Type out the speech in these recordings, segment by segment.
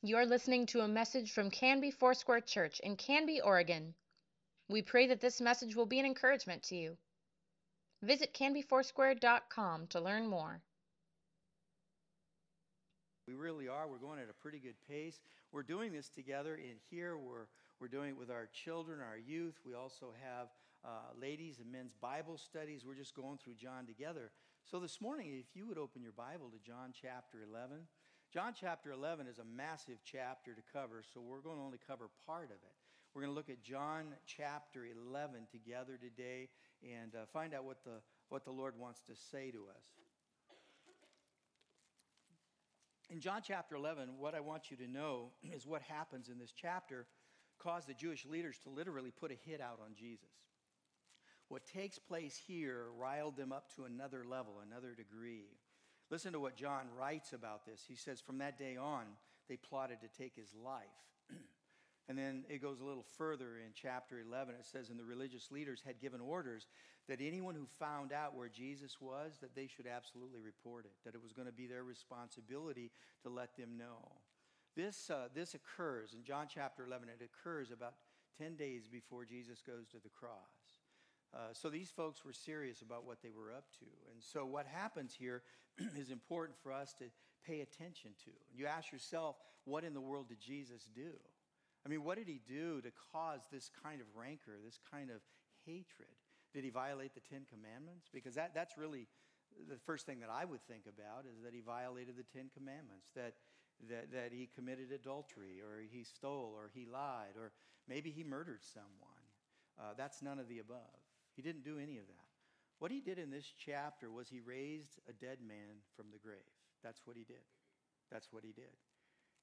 You're listening to a message from Canby Foursquare Church in Canby, Oregon. We pray that this message will be an encouragement to you. Visit canbyfoursquare.com to learn more. We really are. We're going at a pretty good pace. We're doing this together in here. We're, we're doing it with our children, our youth. We also have uh, ladies and men's Bible studies. We're just going through John together. So this morning, if you would open your Bible to John chapter 11. John chapter 11 is a massive chapter to cover, so we're going to only cover part of it. We're going to look at John chapter 11 together today and uh, find out what the, what the Lord wants to say to us. In John chapter 11, what I want you to know is what happens in this chapter caused the Jewish leaders to literally put a hit out on Jesus. What takes place here riled them up to another level, another degree. Listen to what John writes about this. He says, From that day on, they plotted to take his life. And then it goes a little further in chapter 11. It says, And the religious leaders had given orders that anyone who found out where Jesus was, that they should absolutely report it, that it was going to be their responsibility to let them know. This, uh, this occurs in John chapter 11. It occurs about 10 days before Jesus goes to the cross. Uh, so these folks were serious about what they were up to. And so what happens here is important for us to pay attention to. You ask yourself, what in the world did Jesus do? I mean, what did he do to cause this kind of rancor, this kind of hatred? Did he violate the Ten Commandments? Because that, that's really the first thing that I would think about is that he violated the Ten Commandments, that, that, that he committed adultery, or he stole, or he lied, or maybe he murdered someone. Uh, that's none of the above. He didn't do any of that. What he did in this chapter was he raised a dead man from the grave. That's what he did. That's what he did.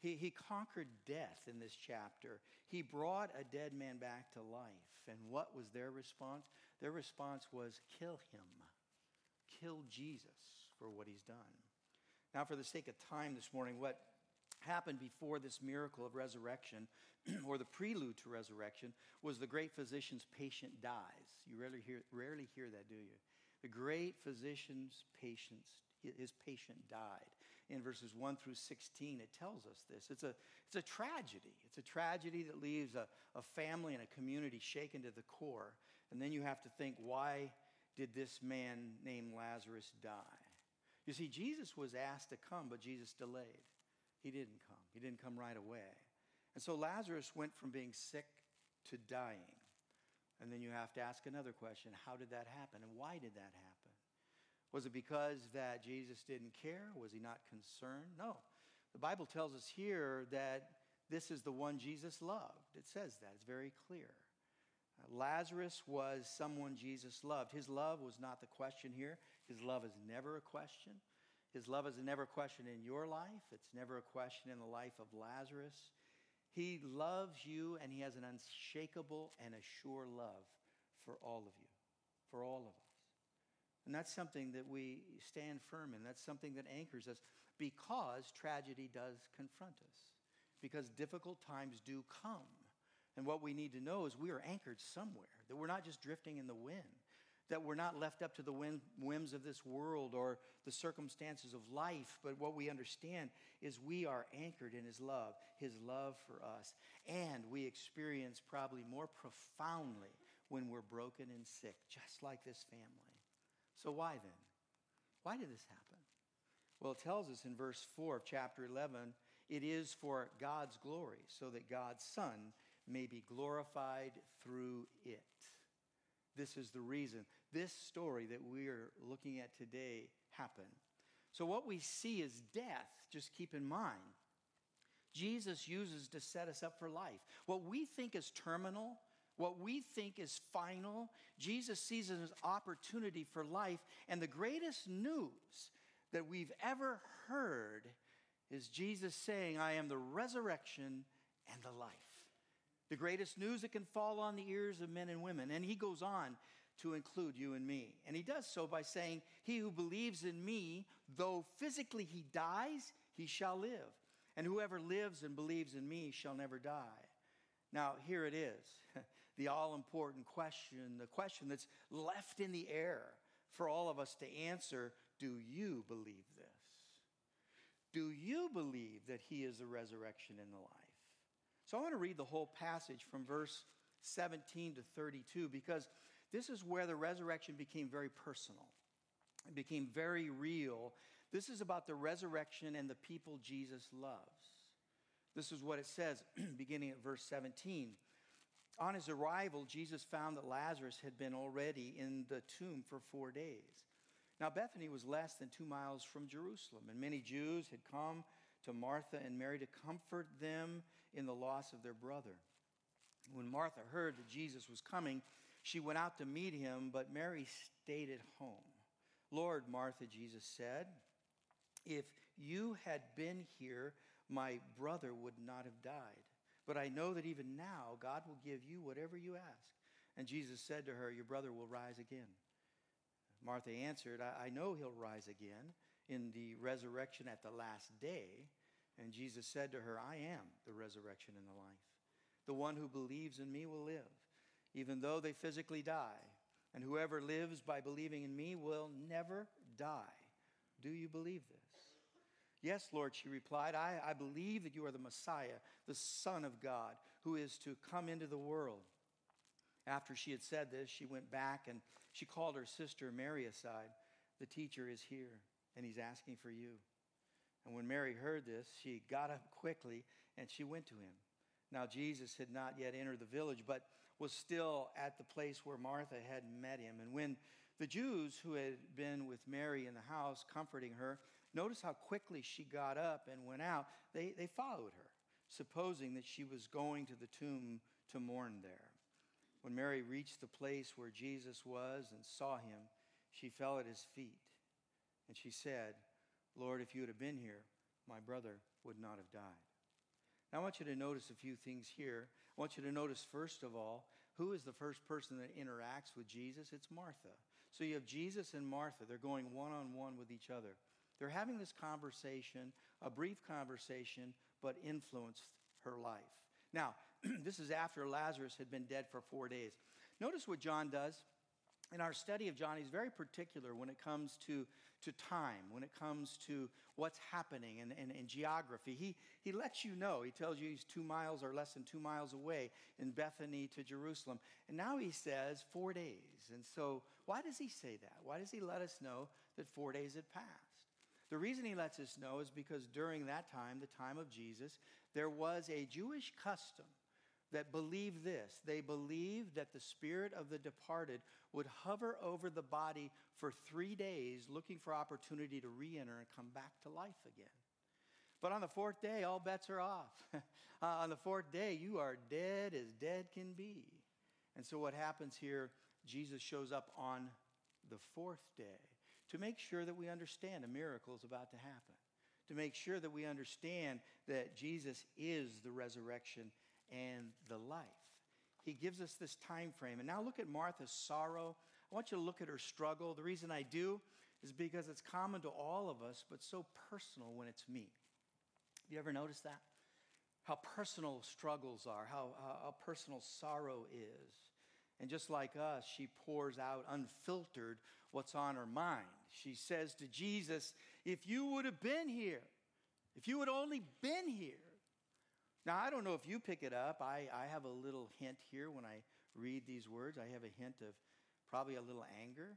He, he conquered death in this chapter. He brought a dead man back to life. And what was their response? Their response was kill him, kill Jesus for what he's done. Now, for the sake of time this morning, what happened before this miracle of resurrection, or the prelude to resurrection, was the great physician's patient dies. You rarely hear, rarely hear that, do you? The great physician's patients his patient died. In verses 1 through 16, it tells us this. It's a, it's a tragedy. It's a tragedy that leaves a, a family and a community shaken to the core. And then you have to think, why did this man named Lazarus die? You see, Jesus was asked to come, but Jesus delayed. He didn't come, he didn't come right away. And so Lazarus went from being sick to dying. And then you have to ask another question how did that happen? And why did that happen? Was it because that Jesus didn't care? Was he not concerned? No. The Bible tells us here that this is the one Jesus loved. It says that, it's very clear. Uh, Lazarus was someone Jesus loved. His love was not the question here. His love is never a question. His love is never a question in your life, it's never a question in the life of Lazarus. He loves you, and he has an unshakable and a sure love for all of you, for all of us. And that's something that we stand firm in. That's something that anchors us because tragedy does confront us, because difficult times do come. And what we need to know is we are anchored somewhere, that we're not just drifting in the wind, that we're not left up to the whims of this world or the circumstances of life, but what we understand is we are anchored in His love, His love for us. And we experience probably more profoundly when we're broken and sick, just like this family. So, why then? Why did this happen? Well, it tells us in verse 4 of chapter 11 it is for God's glory, so that God's Son may be glorified through it. This is the reason. This story that we are looking at today happen. So, what we see is death, just keep in mind, Jesus uses to set us up for life. What we think is terminal, what we think is final, Jesus sees as opportunity for life. And the greatest news that we've ever heard is Jesus saying, I am the resurrection and the life. The greatest news that can fall on the ears of men and women. And he goes on to include you and me. And he does so by saying, He who believes in me, though physically he dies, he shall live. And whoever lives and believes in me shall never die. Now, here it is the all important question, the question that's left in the air for all of us to answer do you believe this? Do you believe that he is the resurrection and the life? So I want to read the whole passage from verse 17 to 32 because this is where the resurrection became very personal. It became very real. This is about the resurrection and the people Jesus loves. This is what it says, beginning at verse 17. On his arrival, Jesus found that Lazarus had been already in the tomb for four days. Now, Bethany was less than two miles from Jerusalem, and many Jews had come to Martha and Mary to comfort them in the loss of their brother. When Martha heard that Jesus was coming, she went out to meet him, but Mary stayed at home. Lord, Martha, Jesus said, if you had been here, my brother would not have died. But I know that even now God will give you whatever you ask. And Jesus said to her, Your brother will rise again. Martha answered, I, I know he'll rise again in the resurrection at the last day. And Jesus said to her, I am the resurrection and the life. The one who believes in me will live, even though they physically die. And whoever lives by believing in me will never die. Do you believe this? Yes, Lord, she replied, I, I believe that you are the Messiah, the Son of God, who is to come into the world. After she had said this, she went back and she called her sister Mary aside. The teacher is here, and he's asking for you. And when Mary heard this, she got up quickly and she went to him. Now, Jesus had not yet entered the village, but was still at the place where Martha had met him. And when the Jews who had been with Mary in the house comforting her, noticed how quickly she got up and went out, they, they followed her, supposing that she was going to the tomb to mourn there. When Mary reached the place where Jesus was and saw him, she fell at his feet. And she said, Lord, if you had been here, my brother would not have died. Now, I want you to notice a few things here. I want you to notice, first of all, who is the first person that interacts with Jesus? It's Martha. So you have Jesus and Martha. They're going one on one with each other. They're having this conversation, a brief conversation, but influenced her life. Now, this is after Lazarus had been dead for four days. Notice what John does in our study of John, he's very particular when it comes to, to time, when it comes to what's happening and, and, and, geography. He, he lets you know. He tells you he's two miles or less than two miles away in Bethany to Jerusalem. And now he says four days. And so, why does he say that? Why does he let us know that four days had passed? The reason he lets us know is because during that time, the time of Jesus, there was a Jewish custom that believe this. They believed that the spirit of the departed would hover over the body for three days, looking for opportunity to re enter and come back to life again. But on the fourth day, all bets are off. uh, on the fourth day, you are dead as dead can be. And so, what happens here, Jesus shows up on the fourth day to make sure that we understand a miracle is about to happen, to make sure that we understand that Jesus is the resurrection and the life. He gives us this time frame. And now look at Martha's sorrow. I want you to look at her struggle. The reason I do is because it's common to all of us, but so personal when it's me. You ever notice that? How personal struggles are, how, how, personal sorrow is. And just like us, she pours out unfiltered what's on her mind. She says to Jesus, If you would have been here, if you had only been here, now, I don't know if you pick it up. I, I have a little hint here when I read these words. I have a hint of probably a little anger.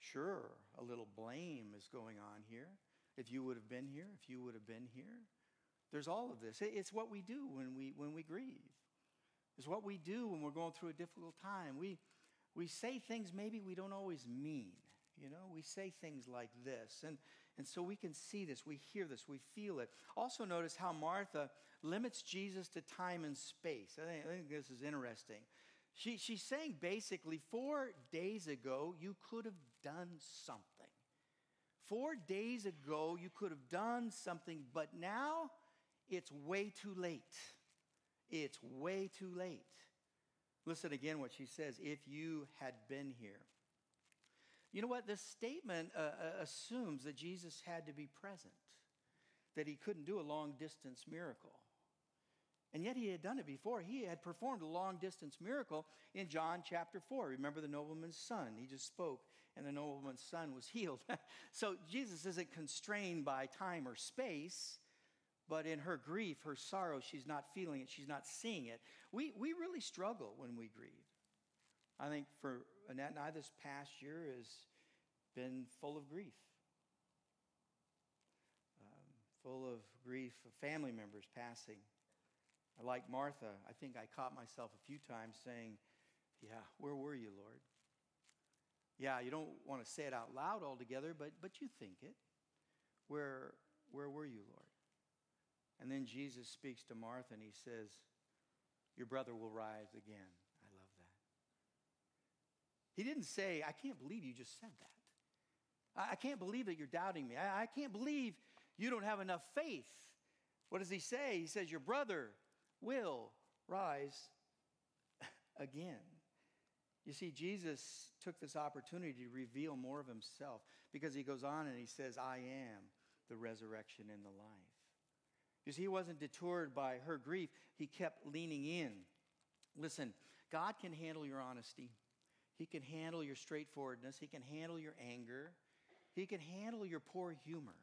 Sure, a little blame is going on here. If you would have been here, if you would have been here. There's all of this. It's what we do when we, when we grieve. It's what we do when we're going through a difficult time. We, we say things maybe we don't always mean. You know, we say things like this. And, and so we can see this, we hear this, we feel it. Also, notice how Martha limits Jesus to time and space. I think, I think this is interesting. She, she's saying basically, four days ago, you could have done something. Four days ago, you could have done something, but now it's way too late. It's way too late. Listen again what she says if you had been here. You know what? This statement uh, uh, assumes that Jesus had to be present, that he couldn't do a long distance miracle. And yet he had done it before. He had performed a long distance miracle in John chapter 4. Remember the nobleman's son? He just spoke and the nobleman's son was healed. so Jesus isn't constrained by time or space, but in her grief, her sorrow, she's not feeling it, she's not seeing it. We, we really struggle when we grieve. I think for Annette and I, this past year has been full of grief. Um, full of grief of family members passing. Like Martha, I think I caught myself a few times saying, Yeah, where were you, Lord? Yeah, you don't want to say it out loud altogether, but, but you think it. Where, where were you, Lord? And then Jesus speaks to Martha and he says, Your brother will rise again. He didn't say, I can't believe you just said that. I, can't believe that you're doubting me. I, I can't believe you don't have enough faith. What does he say? He says, Your brother will rise again. You see, Jesus took this opportunity to reveal more of himself because he goes on and he says, I am the resurrection and the life. See, he wasn't deterred by her grief, he kept leaning in. Listen, God can handle your honesty, He can handle your straightforwardness, He can handle your anger, He can handle your poor humor.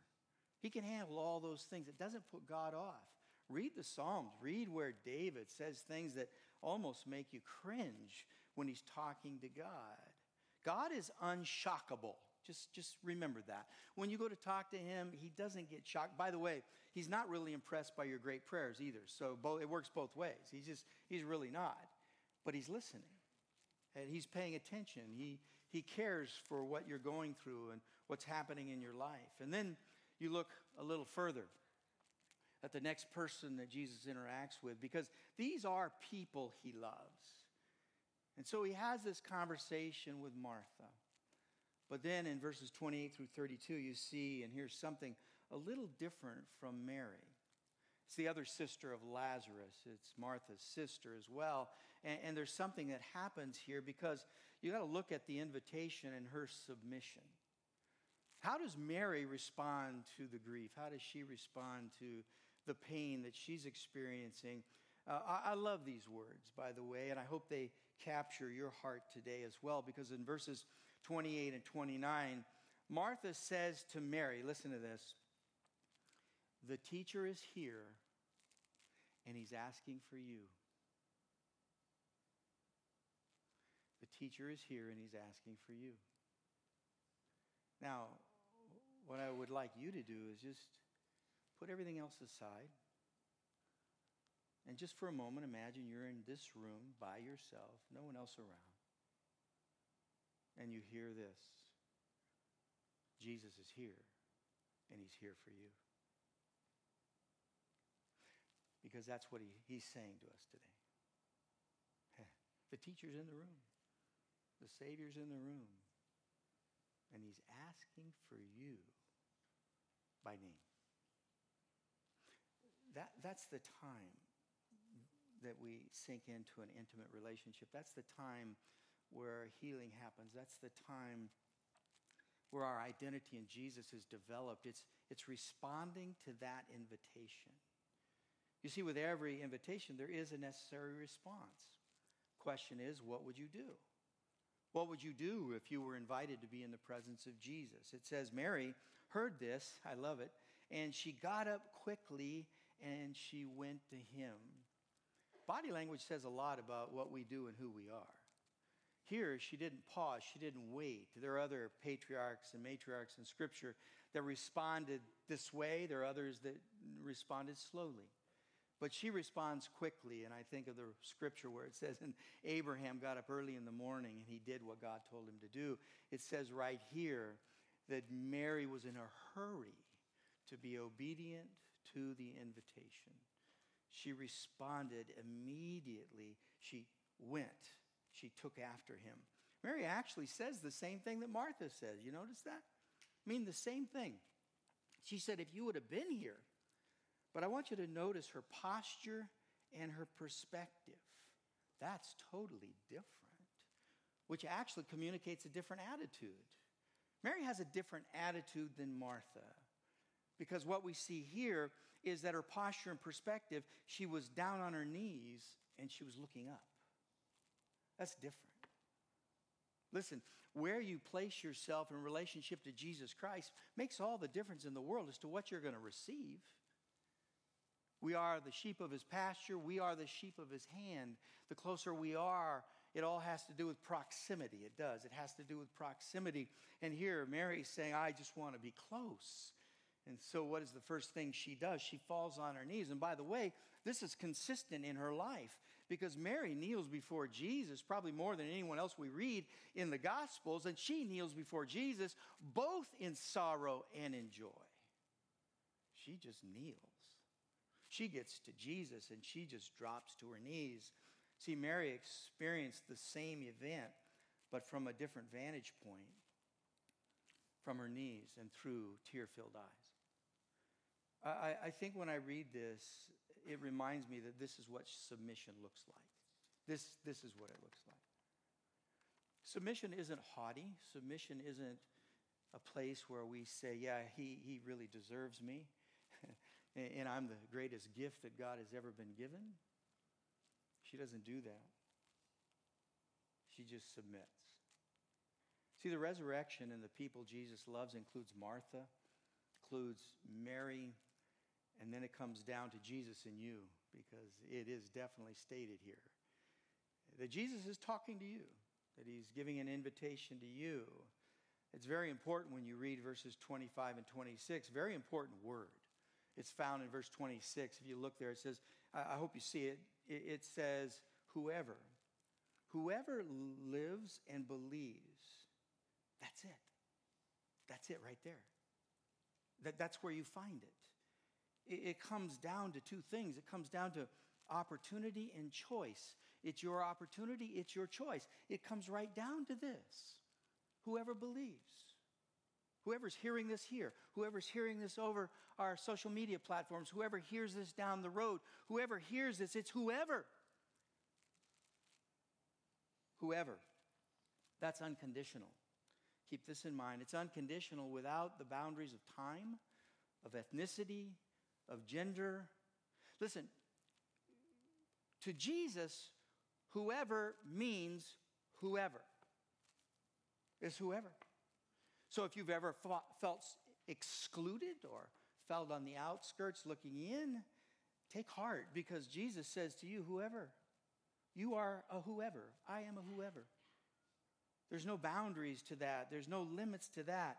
He can handle all those things. It doesn't put God off. Read the Psalms, read where David says things that almost make you cringe when he's talking to God. God is unshockable. Just, just remember that. When you go to talk to him, he doesn't get shocked. By the way, he's not really impressed by your great prayers either. So it works both ways. He's just, he's really not. But he's listening. And he's paying attention. He, he cares for what you're going through and what's happening in your life. And then you look a little further at the next person that Jesus interacts with because these are people he loves. And so he has this conversation with Martha. But then in verses 28 through 32, you see and hear something a little different from Mary. It's the other sister of Lazarus. It's Martha's sister as well. And, and there's something that happens here because you got to look at the invitation and her submission. How does Mary respond to the grief? How does she respond to the pain that she's experiencing? Uh, I, I love these words, by the way, and I hope they capture your heart today as well, because in verses 28 and 29, Martha says to Mary, listen to this, the teacher is here and he's asking for you. Teacher is here and he's asking for you. Now, what I would like you to do is just put everything else aside and just for a moment, imagine you're in this room by yourself, no one else around, and you hear this Jesus is here, and he's here for you. Because that's what he, he's saying to us today. The teacher's in the room, the Savior's in the room, and he's asking for you by name. That, that's the time that we sink into an intimate relationship. That's the time where healing happens. That's the time where our identity in Jesus is developed. It's, it's responding to that invitation. You see, with every invitation, there is a necessary response. Question is, what would you do? What would you do if you were invited to be in the presence of Jesus? It says, Mary heard this, I love it, and she got up quickly and she went to him. Body language says a lot about what we do and who we are. Here, she didn't pause, she didn't wait. There are other patriarchs and matriarchs in Scripture that responded this way, there are others that responded slowly. But she responds quickly, and I think of the scripture where it says, And Abraham got up early in the morning and he did what God told him to do. It says right here that Mary was in a hurry to be obedient to the invitation. She responded immediately. She went. She took after him. Mary actually says the same thing that Martha says. You notice that? I mean, the same thing. She said, If you would have been here, but I want you to notice her posture and her perspective. That's totally different, which actually communicates a different attitude. Mary has a different attitude than Martha. Because what we see here is that her posture and perspective, she was down on her knees and she was looking up. That's different. Listen, where you place yourself in relationship to Jesus Christ makes all the difference in the world as to what you're going to receive. We are the sheep of his pasture, we are the sheep of his hand. The closer we are, it all has to do with proximity. It does. It has to do with proximity. And here, Mary's saying, I just want to be close. And so, what is the first thing she does? She falls on her knees. And by the way, this is consistent in her life because Mary kneels before Jesus probably more than anyone else we read in the Gospels, and she kneels before Jesus both in sorrow and in joy. She just kneels. She gets to Jesus and she just drops to her knees See, Mary experienced the same event, but from a different vantage point, from her knees and through tear filled eyes. I, I, think when I read this, it reminds me that this is what submission looks like. This, this is what it looks like. Submission isn't haughty. Submission isn't a place where we say, yeah, he, he really deserves me, and I'm the greatest gift that God has ever been given. She doesn't do that. She just submits. See, the resurrection and the people Jesus loves includes Martha, includes Mary, and then it comes down to Jesus and you, because it is definitely stated here that Jesus is talking to you, that he's giving an invitation to you. It's very important when you read verses 25 and 26, very important word. It's found in verse 26. If you look there, it says, I hope you see it it says, whoever. Whoever lives and believes, that's it. That's it right there. That, that's where you find it. it. It comes down to two things it comes down to opportunity and choice. It's your opportunity, it's your choice. It comes right down to this whoever believes. Whoever's hearing this here, whoever's hearing this over our social media platforms, whoever hears this down the road, whoever hears this, it's whoever. Whoever. That's unconditional. Keep this in mind. It's unconditional without the boundaries of time, of ethnicity, of gender. Listen, to Jesus, whoever means whoever. Is whoever. So if you've ever felt excluded or felt on the outskirts looking in, take heart because Jesus says to you, whoever, you are a whoever. I am a whoever. There's no boundaries to that, there's no limits to that.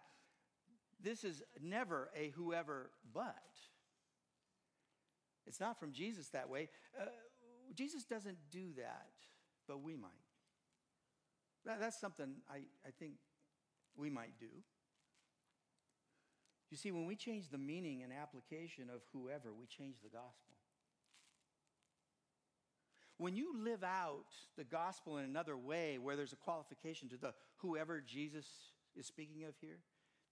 This is never a whoever but. It's not from Jesus that way. Uh, Jesus doesn't do that, but we might. That, that's something I, I think we might do. You see, when we change the meaning and application of whoever, we change the gospel. When you live out the gospel in another way where there's a qualification to the whoever Jesus is speaking of here,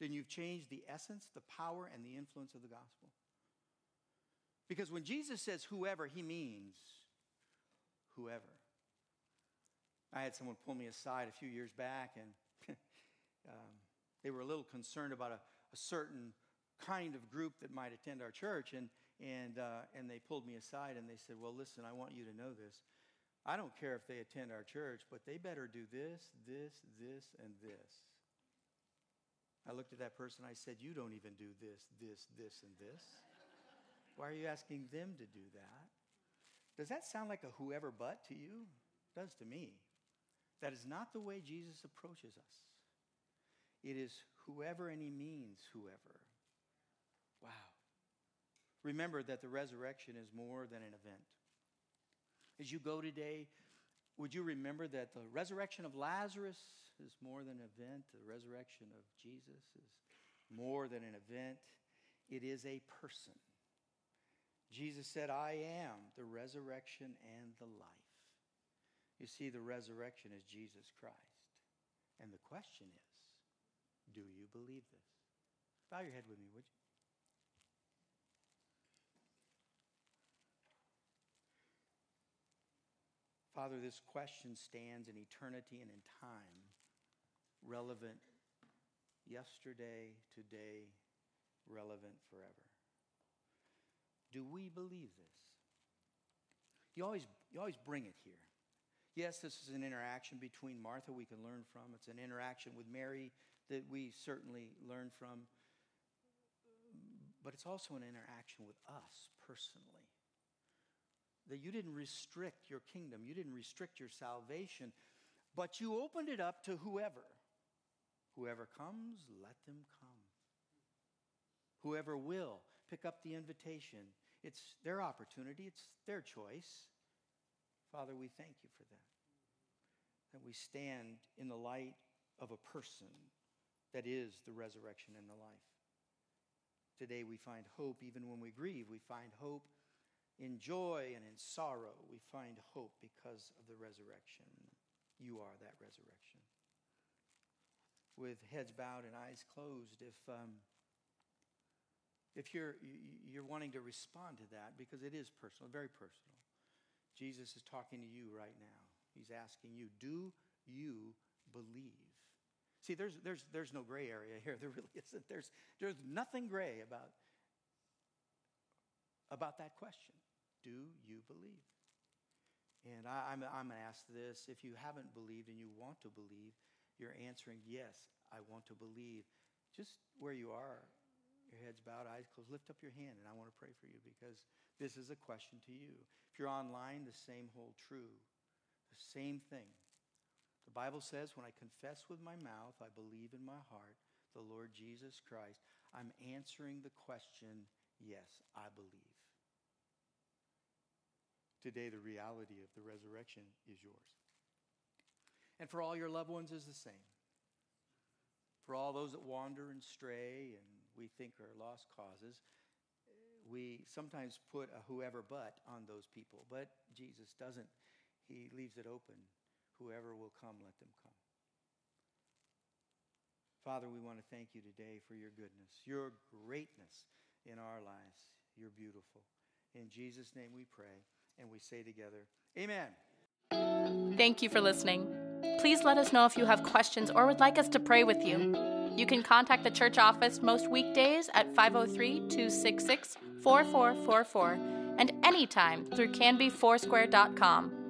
then you've changed the essence, the power, and the influence of the gospel. Because when Jesus says whoever, he means whoever. I had someone pull me aside a few years back, and um, they were a little concerned about a, a, certain kind of group that might attend our church. And, and, uh, and they pulled me aside and they said, Well, listen, I want you to know this. I don't care if they attend our church, but they better do this, this, this, and this. I looked at that person. I said, You don't even do this, this, this, and this. Why are you asking them to do that? Does that sound like a whoever but to you? It does to me. That is not the way Jesus approaches us. It is whoever, and he means whoever. Wow. Remember that the resurrection is more than an event. As you go today, would you remember that the resurrection of Lazarus is more than an event? The resurrection of Jesus is more than an event. It is a person. Jesus said, I am the resurrection and the life. You see, the resurrection is Jesus Christ. And the question is, do you believe this? Bow your head with me, would you? Father, this question stands in eternity and in time, relevant yesterday, today, relevant forever. Do we believe this? You always, you always bring it here. Yes, this is an interaction between Martha we can learn from. It's an interaction with Mary that we certainly learn from. But it's also an interaction with us personally. That you didn't restrict your kingdom, you didn't restrict your salvation, but you opened it up to whoever. Whoever comes, let them come. Whoever will, pick up the invitation. It's their opportunity, it's their choice. Father, we thank you for that. That we stand in the light of a person that is the resurrection and the life. Today we find hope even when we grieve. We find hope in joy and in sorrow. We find hope because of the resurrection. You are that resurrection. With heads bowed and eyes closed, if, um, if you're, you're wanting to respond to that, because it is personal, very personal, Jesus is talking to you right now. He's asking you, do you believe? See, there's, there's, there's no gray area here. There really isn't. There's, there's nothing gray about, about that question. Do you believe? And I, am I'm, I'm going to ask this. If you haven't believed and you want to believe, you're answering, yes, I want to believe. Just where you are, your heads bowed, eyes closed, lift up your hand, and I want to pray for you because this is a question to you. If you're online, the same hold true. The same thing. The Bible says, when I confess with my mouth, I believe in my heart the Lord Jesus Christ, I'm answering the question, yes, I believe. Today, the reality of the resurrection is yours. And for all your loved ones is the same. For all those that wander and stray and we think are lost causes, we sometimes put a whoever but on those people, but Jesus doesn't. He leaves it open. Whoever will come, let them come. Father, we want to thank you today for your goodness, your greatness in our lives. You're beautiful. In Jesus' name we pray, and we say together, Amen. Thank you for listening. Please let us know if you have questions or would like us to pray with you. You can contact the church office most weekdays at 503 266 4444 and anytime through canbyfoursquare.com.